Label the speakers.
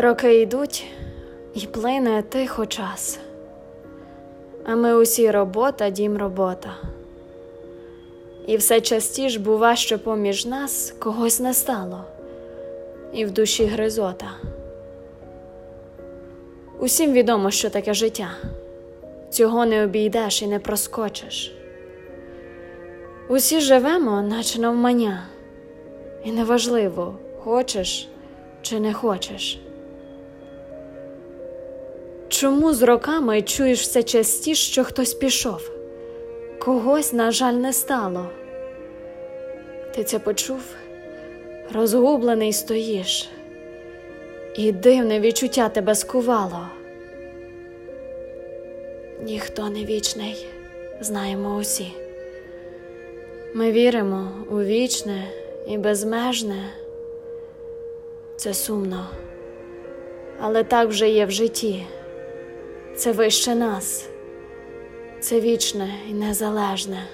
Speaker 1: Роки йдуть і плине тихо час. А ми усі робота, дім робота. І все частіш бува, що поміж нас когось не стало, і в душі гризота. Усім відомо, що таке життя. Цього не обійдеш і не проскочиш. Усі живемо, наче навмання, і неважливо, хочеш чи не хочеш. Чому з роками чуєш все частіше, що хтось пішов, когось, на жаль, не стало? Ти це почув, розгублений стоїш, і дивне відчуття тебе скувало. Ніхто не вічний, знаємо усі. Ми віримо у вічне і безмежне. Це сумно, але так вже є в житті. Це вище нас, це вічне і незалежне.